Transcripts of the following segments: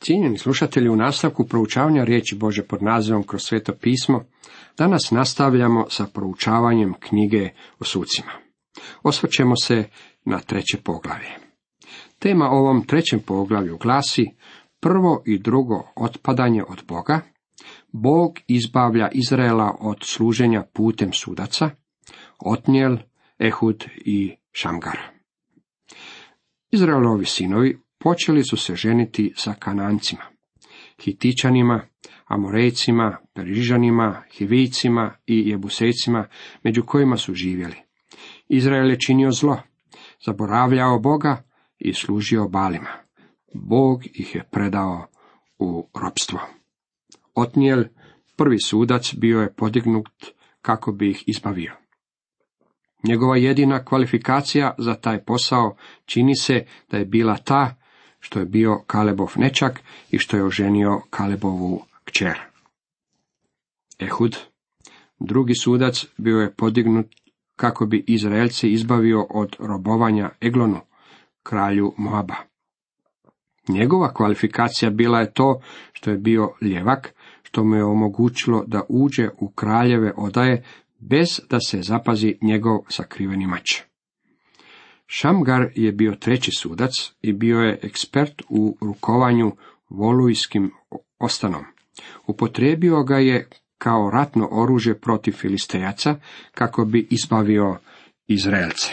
Cijenjeni slušatelji, u nastavku proučavanja riječi Bože pod nazivom kroz sveto pismo, danas nastavljamo sa proučavanjem knjige o sucima. Osvrćemo se na treće poglavlje. Tema ovom trećem poglavlju glasi prvo i drugo otpadanje od Boga, Bog izbavlja Izraela od služenja putem sudaca, Otnijel, Ehud i Šamgar. Izraelovi sinovi počeli su se ženiti sa Kanancima, Hitičanima, Amorejcima, Perižanima, Hivicima i Jebusejcima, među kojima su živjeli. Izrael je činio zlo, zaboravljao Boga i služio balima. Bog ih je predao u ropstvo. Otnijel, prvi sudac, bio je podignut kako bi ih izbavio. Njegova jedina kvalifikacija za taj posao čini se da je bila ta što je bio Kalebov nečak i što je oženio Kalebovu kćer. Ehud, drugi sudac, bio je podignut kako bi Izraelce izbavio od robovanja Eglonu, kralju Moaba. Njegova kvalifikacija bila je to što je bio ljevak, što mu je omogućilo da uđe u kraljeve odaje bez da se zapazi njegov sakriveni mač. Šamgar je bio treći sudac i bio je ekspert u rukovanju volujskim ostanom. Upotrijebio ga je kao ratno oružje protiv filistejaca kako bi izbavio Izraelce.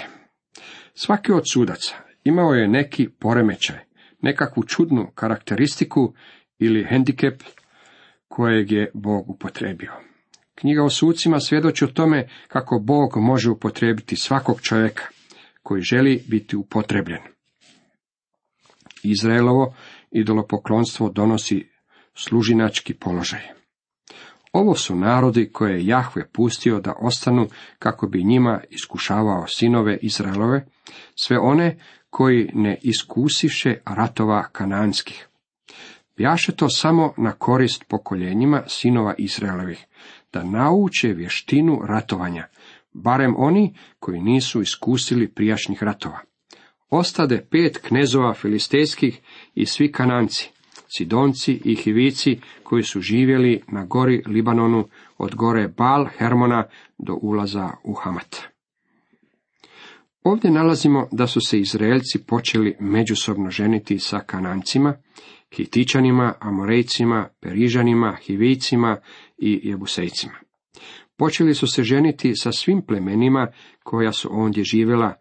Svaki od sudaca imao je neki poremećaj, nekakvu čudnu karakteristiku ili hendikep kojeg je Bog upotrebio. Knjiga o sucima svjedoči o tome kako Bog može upotrebiti svakog čovjeka koji želi biti upotrebljen. Izraelovo idolopoklonstvo donosi služinački položaj. Ovo su narodi koje je Jahve pustio da ostanu kako bi njima iskušavao sinove Izraelove, sve one koji ne iskusiše ratova kananskih. Bjaše to samo na korist pokoljenjima sinova Izraelovih, da nauče vještinu ratovanja, barem oni koji nisu iskusili prijašnjih ratova. Ostade pet knezova filistejskih i svi kananci, sidonci i hivici koji su živjeli na gori Libanonu od gore Bal Hermona do ulaza u Hamat. Ovdje nalazimo da su se Izraelci počeli međusobno ženiti sa Kanancima, Hitičanima, Amorejcima, Perižanima, Hivicima i Jebusejcima. Počeli su se ženiti sa svim plemenima koja su ondje živjela,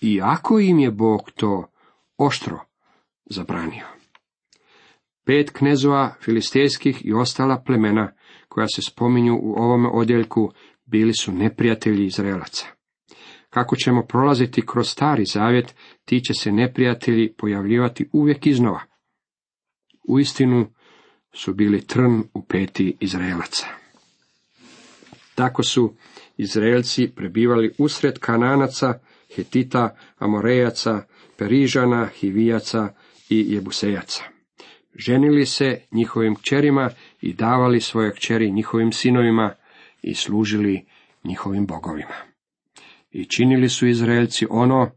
iako im je Bog to oštro zabranio. Pet knezova filistejskih i ostala plemena koja se spominju u ovom odjeljku bili su neprijatelji Izraelaca. Kako ćemo prolaziti kroz stari zavjet, ti će se neprijatelji pojavljivati uvijek iznova. Uistinu su bili trn u peti Izraelaca. Tako su Izraelci prebivali usred Kananaca, Hetita, Amorejaca, Perižana, Hivijaca i Jebusejaca. Ženili se njihovim kćerima i davali svoje kćeri njihovim sinovima i služili njihovim bogovima. I činili su Izraelci ono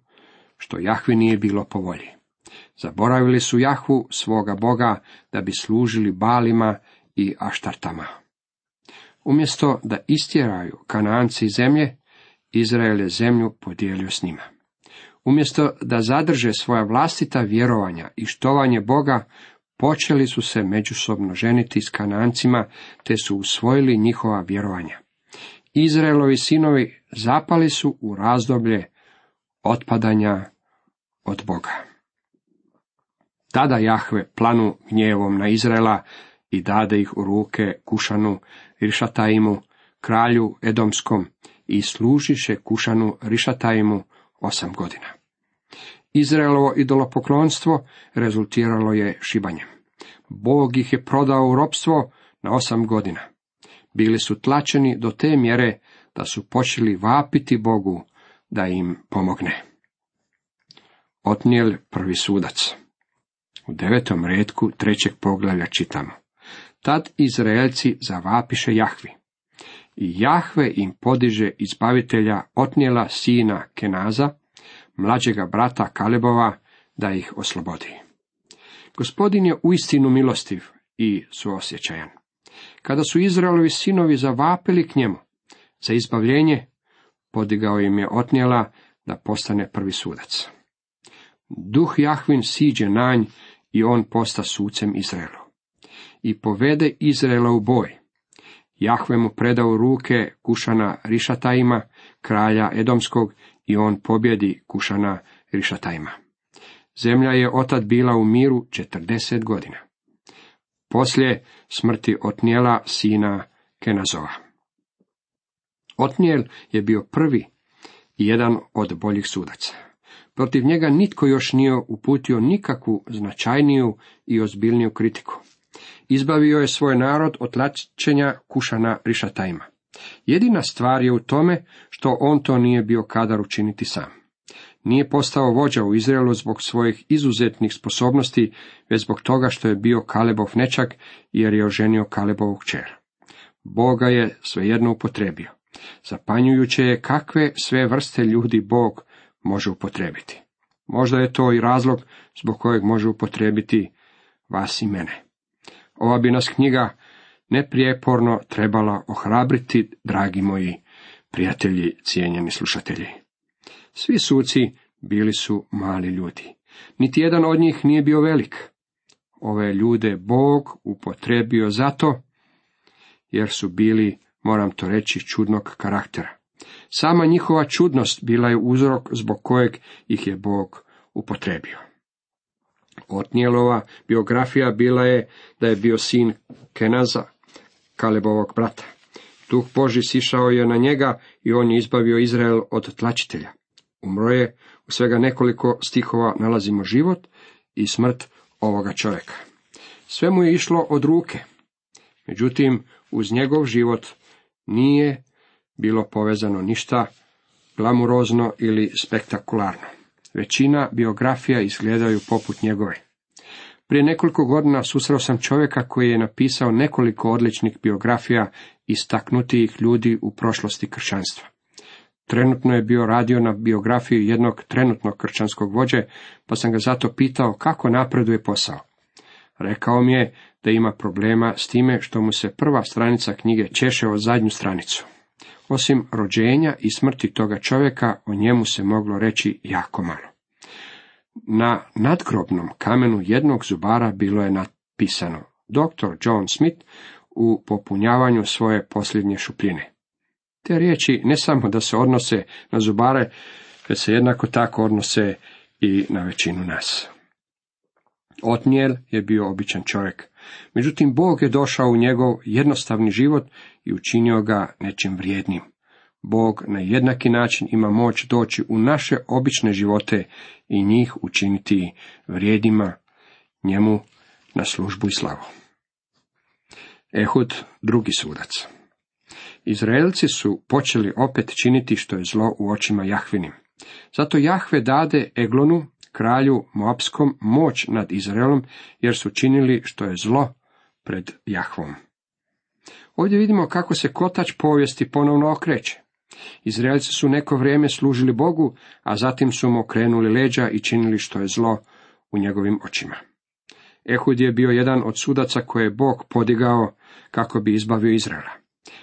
što Jahvi nije bilo po volji. Zaboravili su Jahvu svoga boga da bi služili balima i aštartama. Umjesto da istjeraju Kanaanci iz zemlje, Izrael je zemlju podijelio s njima. Umjesto da zadrže svoja vlastita vjerovanja i štovanje Boga, počeli su se međusobno ženiti s Kanancima, te su usvojili njihova vjerovanja. Izraelovi sinovi zapali su u razdoblje otpadanja od Boga. Tada Jahve planu gnjevom na Izraela i dade ih u ruke Kušanu, Rišataimu, kralju Edomskom i služiše Kušanu Rišataimu osam godina. Izraelovo idolopoklonstvo rezultiralo je šibanjem. Bog ih je prodao u ropstvo na osam godina. Bili su tlačeni do te mjere da su počeli vapiti Bogu da im pomogne. Otnijel prvi sudac. U devetom redku trećeg poglavlja čitamo. Tad Izraelci zavapiše Jahvi. I Jahve im podiže izbavitelja Otnijela sina Kenaza, mlađega brata Kalebova, da ih oslobodi. Gospodin je uistinu milostiv i suosjećajan. Kada su Izraelovi sinovi zavapili k njemu za izbavljenje, podigao im je otnjela da postane prvi sudac. Duh Jahvin siđe nanj i on posta sucem Izraelu. I povede Izraela u boj. Jahve mu predao ruke Kušana Rišatajima, kralja Edomskog, i on pobjedi Kušana Rišatajima. Zemlja je otad bila u miru četrdeset godina. Poslije smrti Otnijela sina Kenazova. Otnijel je bio prvi i jedan od boljih sudaca. Protiv njega nitko još nije uputio nikakvu značajniju i ozbiljniju kritiku. Izbavio je svoj narod od tlačenja kušana rišatajima. Jedina stvar je u tome što on to nije bio kadar učiniti sam. Nije postao vođa u Izraelu zbog svojih izuzetnih sposobnosti, već zbog toga što je bio Kalebov nečak, jer je oženio Kalebovog čera. Boga je svejedno upotrebio. Zapanjujuće je kakve sve vrste ljudi Bog može upotrebiti. Možda je to i razlog zbog kojeg može upotrebiti vas i mene. Ova bi nas knjiga neprijeporno trebala ohrabriti, dragi moji prijatelji, cijenjeni slušatelji. Svi suci bili su mali ljudi. Niti jedan od njih nije bio velik. Ove ljude Bog upotrebio zato, jer su bili, moram to reći, čudnog karaktera. Sama njihova čudnost bila je uzrok zbog kojeg ih je Bog upotrebio. Otnijelova biografija bila je da je bio sin Kenaza, Kalebovog brata. Duh Boži sišao je na njega i on je izbavio Izrael od tlačitelja. Umro je, u svega nekoliko stihova nalazimo život i smrt ovoga čovjeka. Sve mu je išlo od ruke. Međutim, uz njegov život nije bilo povezano ništa glamurozno ili spektakularno. Većina biografija izgledaju poput njegove. Prije nekoliko godina susreo sam čovjeka koji je napisao nekoliko odličnih biografija istaknutijih ljudi u prošlosti kršćanstva. Trenutno je bio radio na biografiji jednog trenutnog kršćanskog vođe, pa sam ga zato pitao kako napreduje posao. Rekao mi je da ima problema s time što mu se prva stranica knjige češe o zadnju stranicu. Osim rođenja i smrti toga čovjeka, o njemu se moglo reći jako malo. Na nadgrobnom kamenu jednog zubara bilo je napisano dr. John Smith u popunjavanju svoje posljednje šupljine. Te riječi ne samo da se odnose na zubare, već se jednako tako odnose i na većinu nas. Otnijel je bio običan čovjek, međutim Bog je došao u njegov jednostavni život i učinio ga nečim vrijednim. Bog na jednaki način ima moć doći u naše obične živote i njih učiniti vrijedima njemu na službu i slavu. Ehud, drugi sudac. Izraelci su počeli opet činiti što je zlo u očima Jahvinim. Zato Jahve dade Eglonu, kralju Moapskom, moć nad Izraelom, jer su činili što je zlo pred Jahvom. Ovdje vidimo kako se kotač povijesti ponovno okreće. Izraelci su neko vrijeme služili Bogu, a zatim su mu okrenuli leđa i činili što je zlo u njegovim očima. Ehud je bio jedan od sudaca koje je Bog podigao kako bi izbavio Izraela.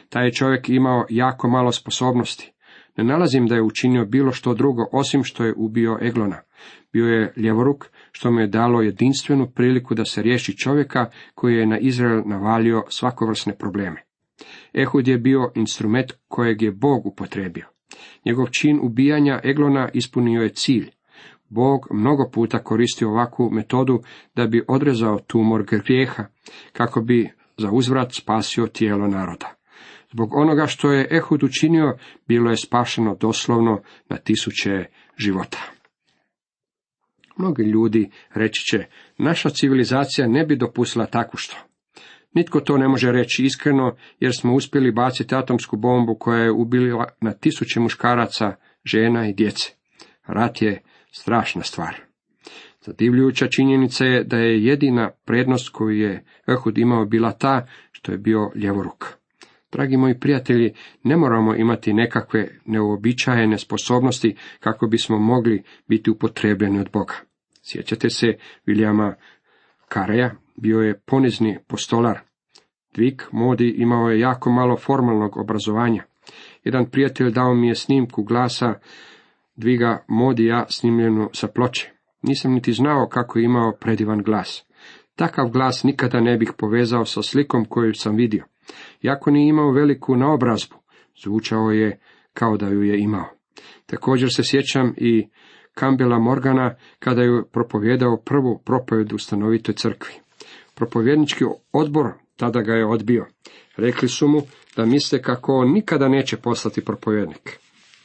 Taj je čovjek imao jako malo sposobnosti. Ne nalazim da je učinio bilo što drugo, osim što je ubio Eglona. Bio je ljevoruk, što mu je dalo jedinstvenu priliku da se riješi čovjeka koji je na Izrael navalio svakovrsne probleme. Ehud je bio instrument kojeg je Bog upotrebio. Njegov čin ubijanja Eglona ispunio je cilj. Bog mnogo puta koristio ovakvu metodu da bi odrezao tumor grijeha, kako bi za uzvrat spasio tijelo naroda. Zbog onoga što je Ehud učinio, bilo je spašeno doslovno na tisuće života. Mnogi ljudi reći će, naša civilizacija ne bi dopustila takvu što. Nitko to ne može reći iskreno, jer smo uspjeli baciti atomsku bombu koja je ubila na tisuće muškaraca, žena i djece. Rat je strašna stvar. Zadivljujuća činjenica je da je jedina prednost koju je Ehud imao bila ta što je bio ljevoruk. Dragi moji prijatelji, ne moramo imati nekakve neobičajene sposobnosti kako bismo mogli biti upotrebljeni od Boga. Sjećate se Vilijama Kareja bio je ponizni postolar. Dvik Modi imao je jako malo formalnog obrazovanja. Jedan prijatelj dao mi je snimku glasa Dviga Modija snimljenu sa ploče. Nisam niti znao kako je imao predivan glas. Takav glas nikada ne bih povezao sa slikom koju sam vidio. Jako nije imao veliku naobrazbu, zvučao je kao da ju je imao. Također se sjećam i Kambela Morgana kada je propovjedao prvu propovjed u stanovitoj crkvi. Propovjednički odbor tada ga je odbio. Rekli su mu da misle kako on nikada neće postati propovjednik.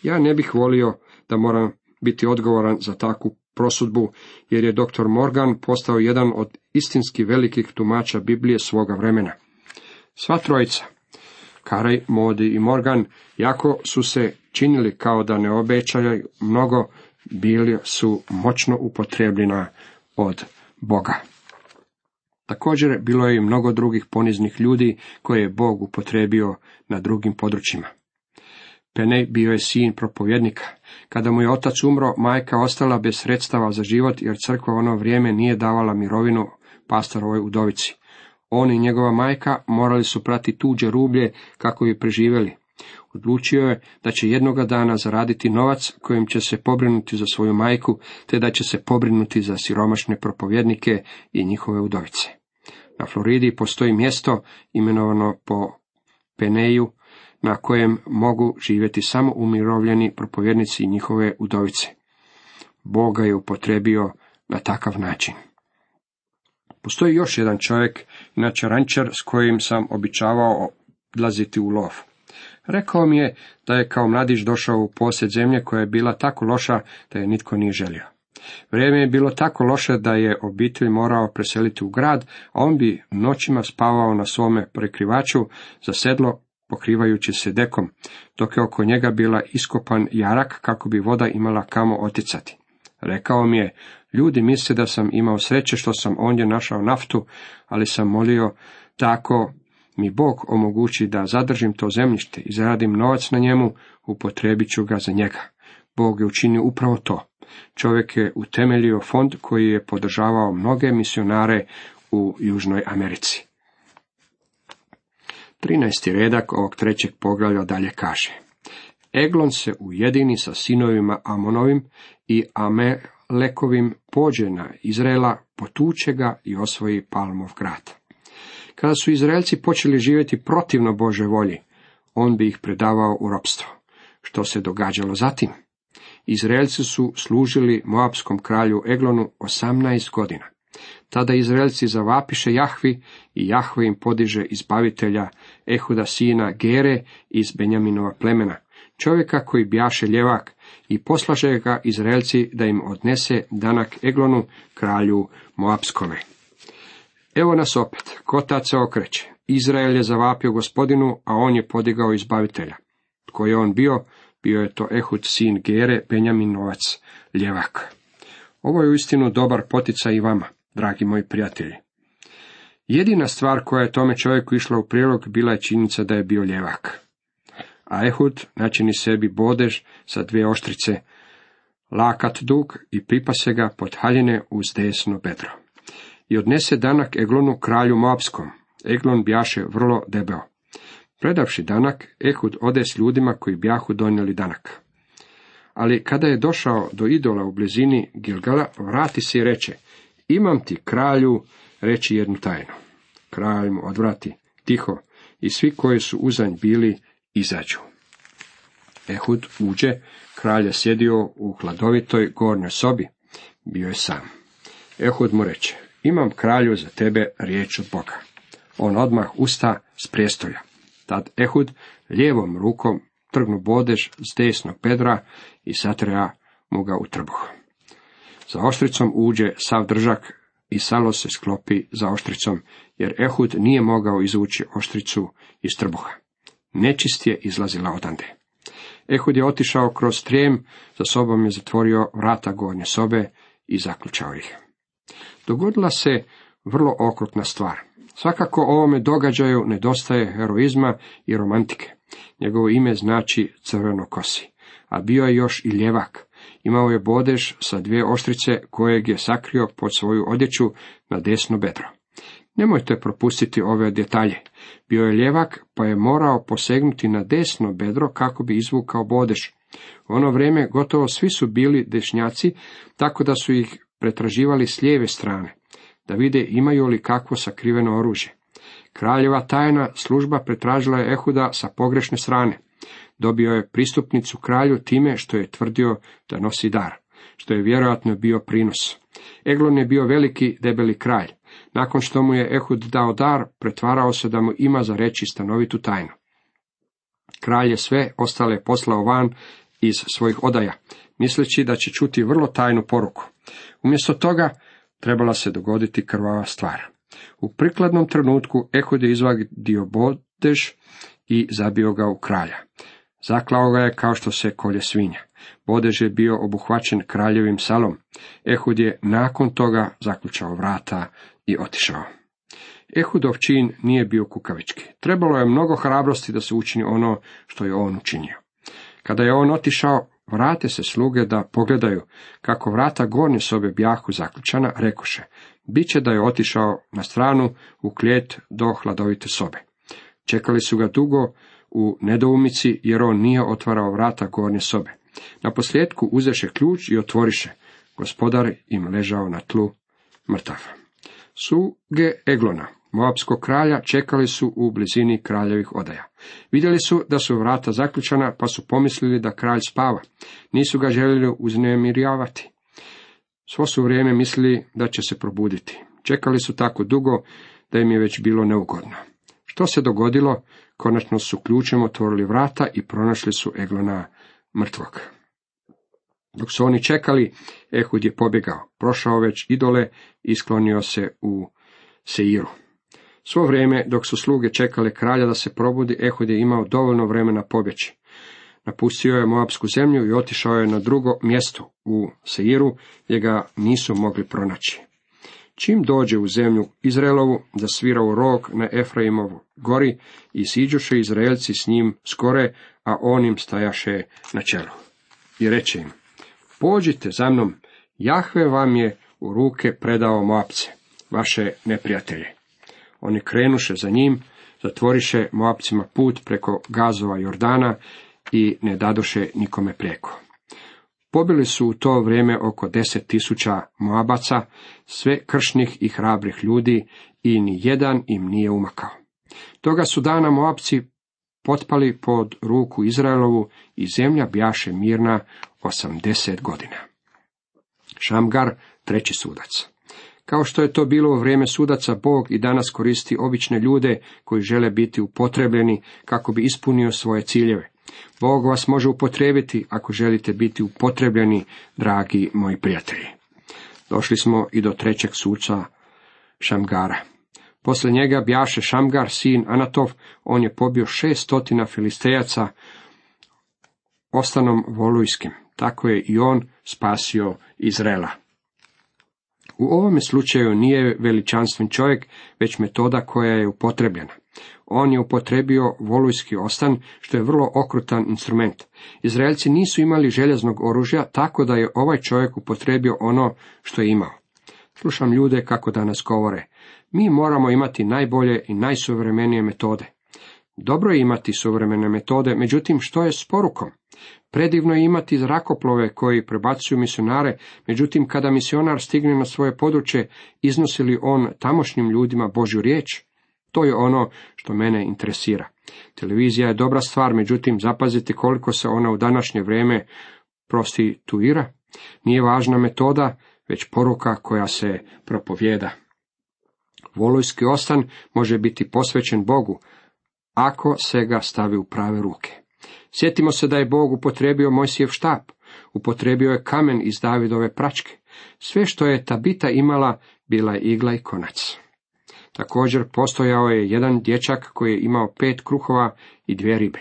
Ja ne bih volio da moram biti odgovoran za takvu prosudbu, jer je dr. Morgan postao jedan od istinski velikih tumača Biblije svoga vremena. Sva trojica, Karaj, Modi i Morgan, jako su se činili kao da ne obećaju mnogo, bili su moćno upotrebljena od Boga. Također bilo je i mnogo drugih poniznih ljudi koje je Bog upotrebio na drugim područjima. Penej bio je sin propovjednika. Kada mu je otac umro, majka ostala bez sredstava za život, jer crkva ono vrijeme nije davala mirovinu pastorovoj udovici. On i njegova majka morali su prati tuđe rublje kako bi preživjeli. Odlučio je da će jednoga dana zaraditi novac kojim će se pobrinuti za svoju majku, te da će se pobrinuti za siromašne propovjednike i njihove udovice. Na Floridi postoji mjesto imenovano po Peneju, na kojem mogu živjeti samo umirovljeni propovjednici i njihove udovice. Boga je upotrebio na takav način. Postoji još jedan čovjek, inače rančar, s kojim sam običavao odlaziti u lov. Rekao mi je da je kao mladić došao u posjed zemlje koja je bila tako loša da je nitko nije želio. Vrijeme je bilo tako loše da je obitelj morao preseliti u grad, a on bi noćima spavao na svome prekrivaču za sedlo pokrivajući se dekom, dok je oko njega bila iskopan jarak kako bi voda imala kamo oticati. Rekao mi je, ljudi misle da sam imao sreće što sam ondje našao naftu, ali sam molio tako mi Bog omogući da zadržim to zemljište i zaradim novac na njemu, upotrebit ću ga za njega. Bog je učinio upravo to. Čovjek je utemeljio fond koji je podržavao mnoge misionare u Južnoj Americi. 13. redak ovog trećeg poglavlja dalje kaže. Eglon se ujedini sa sinovima Amonovim i Amelekovim pođe na Izraela, potuče ga i osvoji Palmov grad. Kada su Izraelci počeli živjeti protivno Bože volji, on bi ih predavao u ropstvo. Što se događalo zatim? Izraelci su služili Moabskom kralju Eglonu 18 godina. Tada Izraelci zavapiše Jahvi i Jahve im podiže izbavitelja Ehuda sina Gere iz Benjaminova plemena, čovjeka koji bjaše ljevak i poslaže ga Izraelci da im odnese danak Eglonu, kralju Moabskome. Evo nas opet, kotac se okreće. Izrael je zavapio gospodinu, a on je podigao izbavitelja. Tko je on bio? Bio je to Ehud sin Gere, Benjaminovac, ljevak. Ovo je uistinu dobar poticaj i vama dragi moji prijatelji. Jedina stvar koja je tome čovjeku išla u prilog bila je činjenica da je bio ljevak. A Ehud načini sebi bodež sa dvije oštrice, lakat dug i pripase ga pod haljine uz desno bedro. I odnese danak Eglonu kralju Moabskom. Eglon bjaše vrlo debeo. Predavši danak, Ehud ode s ljudima koji bjahu donijeli danak. Ali kada je došao do idola u blizini Gilgala, vrati se i reče, imam ti kralju reći jednu tajnu. Kralj mu odvrati, tiho, i svi koji su uzanj bili, izađu. Ehud uđe, kralj je sjedio u hladovitoj gornjoj sobi, bio je sam. Ehud mu reče, imam kralju za tebe riječ od Boga. On odmah usta s prijestolja. Tad Ehud lijevom rukom trgnu bodež s desnog pedra i satreja mu ga u trbuh. Za oštricom uđe sav držak i salo se sklopi za oštricom, jer Ehud nije mogao izvući oštricu iz trbuha. Nečist je izlazila odande. Ehud je otišao kroz trijem, za sobom je zatvorio vrata gornje sobe i zaključao ih. Dogodila se vrlo okrutna stvar. Svakako ovome događaju nedostaje heroizma i romantike. Njegovo ime znači crveno kosi, a bio je još i ljevak, Imao je bodež sa dvije oštrice kojeg je sakrio pod svoju odjeću na desno bedro. Nemojte propustiti ove detalje. Bio je ljevak, pa je morao posegnuti na desno bedro kako bi izvukao bodež. U ono vrijeme gotovo svi su bili dešnjaci, tako da su ih pretraživali s lijeve strane, da vide imaju li kakvo sakriveno oružje. Kraljeva tajna služba pretražila je Ehuda sa pogrešne strane. Dobio je pristupnicu kralju time što je tvrdio da nosi dar, što je vjerojatno bio prinos. Eglon je bio veliki, debeli kralj. Nakon što mu je Ehud dao dar, pretvarao se da mu ima za reći stanovitu tajnu. Kralj je sve ostale poslao van iz svojih odaja, misleći da će čuti vrlo tajnu poruku. Umjesto toga trebala se dogoditi krvava stvar. U prikladnom trenutku Ehud je izvadio bodež i zabio ga u kralja. Zaklao ga je kao što se kolje svinja. Bodež je bio obuhvaćen kraljevim salom. Ehud je nakon toga zaključao vrata i otišao. Ehudov čin nije bio kukavički. Trebalo je mnogo hrabrosti da se učini ono što je on učinio. Kada je on otišao, vrate se sluge da pogledaju kako vrata gornje sobe bjahu zaključana, rekoše, bit će da je otišao na stranu u klijet do hladovite sobe. Čekali su ga dugo u nedoumici, jer on nije otvarao vrata gornje sobe. Na posljedku uzeše ključ i otvoriše. Gospodar im ležao na tlu mrtav. Suge Eglona, Moabskog kralja, čekali su u blizini kraljevih odaja. Vidjeli su da su vrata zaključana, pa su pomislili da kralj spava. Nisu ga željeli uznemiravati. Svo su vrijeme mislili da će se probuditi. Čekali su tako dugo da im je već bilo neugodno. Što se dogodilo? Konačno su ključem otvorili vrata i pronašli su Eglona mrtvog. Dok su oni čekali, Ehud je pobjegao, prošao već idole i sklonio se u Seiru. Svo vrijeme dok su sluge čekale kralja da se probudi, Ehud je imao dovoljno vremena pobjeći. Napustio je Moabsku zemlju i otišao je na drugo mjesto u Seiru, gdje ga nisu mogli pronaći. Čim dođe u zemlju Izraelovu, da svira u rog na Efraimovu gori i siđuše Izraelci s njim skore, a on im stajaše na čelu. I reče im, pođite za mnom, Jahve vam je u ruke predao Moabce, vaše neprijatelje. Oni krenuše za njim, zatvoriše Moabcima put preko gazova Jordana i ne dadoše nikome prijeko. Pobili su u to vrijeme oko deset tisuća Moabaca, sve kršnih i hrabrih ljudi i ni jedan im nije umakao. Toga su dana Moabci potpali pod ruku Izraelovu i zemlja bjaše mirna osamdeset godina. Šamgar, treći sudac. Kao što je to bilo u vrijeme sudaca, Bog i danas koristi obične ljude koji žele biti upotrebljeni kako bi ispunio svoje ciljeve. Bog vas može upotrebiti ako želite biti upotrebljeni, dragi moji prijatelji. Došli smo i do trećeg suca Šamgara. Posle njega bjaše Šamgar, sin Anatov, on je pobio šest stotina filistejaca ostanom volujskim. Tako je i on spasio Izrela. U ovome slučaju nije veličanstven čovjek, već metoda koja je upotrebljena. On je upotrebio volujski ostan, što je vrlo okrutan instrument. Izraelci nisu imali željeznog oružja, tako da je ovaj čovjek upotrebio ono što je imao. Slušam ljude kako danas govore. Mi moramo imati najbolje i najsuvremenije metode. Dobro je imati suvremene metode, međutim što je s porukom? Predivno je imati zrakoplove koji prebacuju misionare, međutim kada misionar stigne na svoje područje, iznosi li on tamošnjim ljudima Božju riječ? To je ono što mene interesira. Televizija je dobra stvar, međutim zapazite koliko se ona u današnje vrijeme prostituira. Nije važna metoda, već poruka koja se propovjeda. Volojski ostan može biti posvećen Bogu, ako se ga stavi u prave ruke. Sjetimo se da je Bog upotrebio Mojsijev štap, upotrebio je kamen iz Davidove pračke. Sve što je Tabita imala, bila je igla i konac. Također postojao je jedan dječak koji je imao pet kruhova i dvije ribe.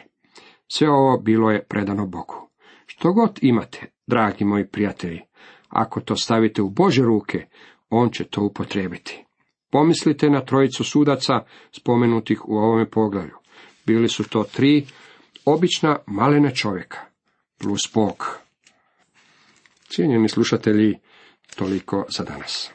Sve ovo bilo je predano Bogu. Što god imate, dragi moji prijatelji, ako to stavite u Bože ruke, on će to upotrijebiti. Pomislite na trojicu sudaca spomenutih u ovome poglavlju. Bili su to tri obična malena čovjeka, plus Bog. Cijenjeni slušatelji, toliko za danas.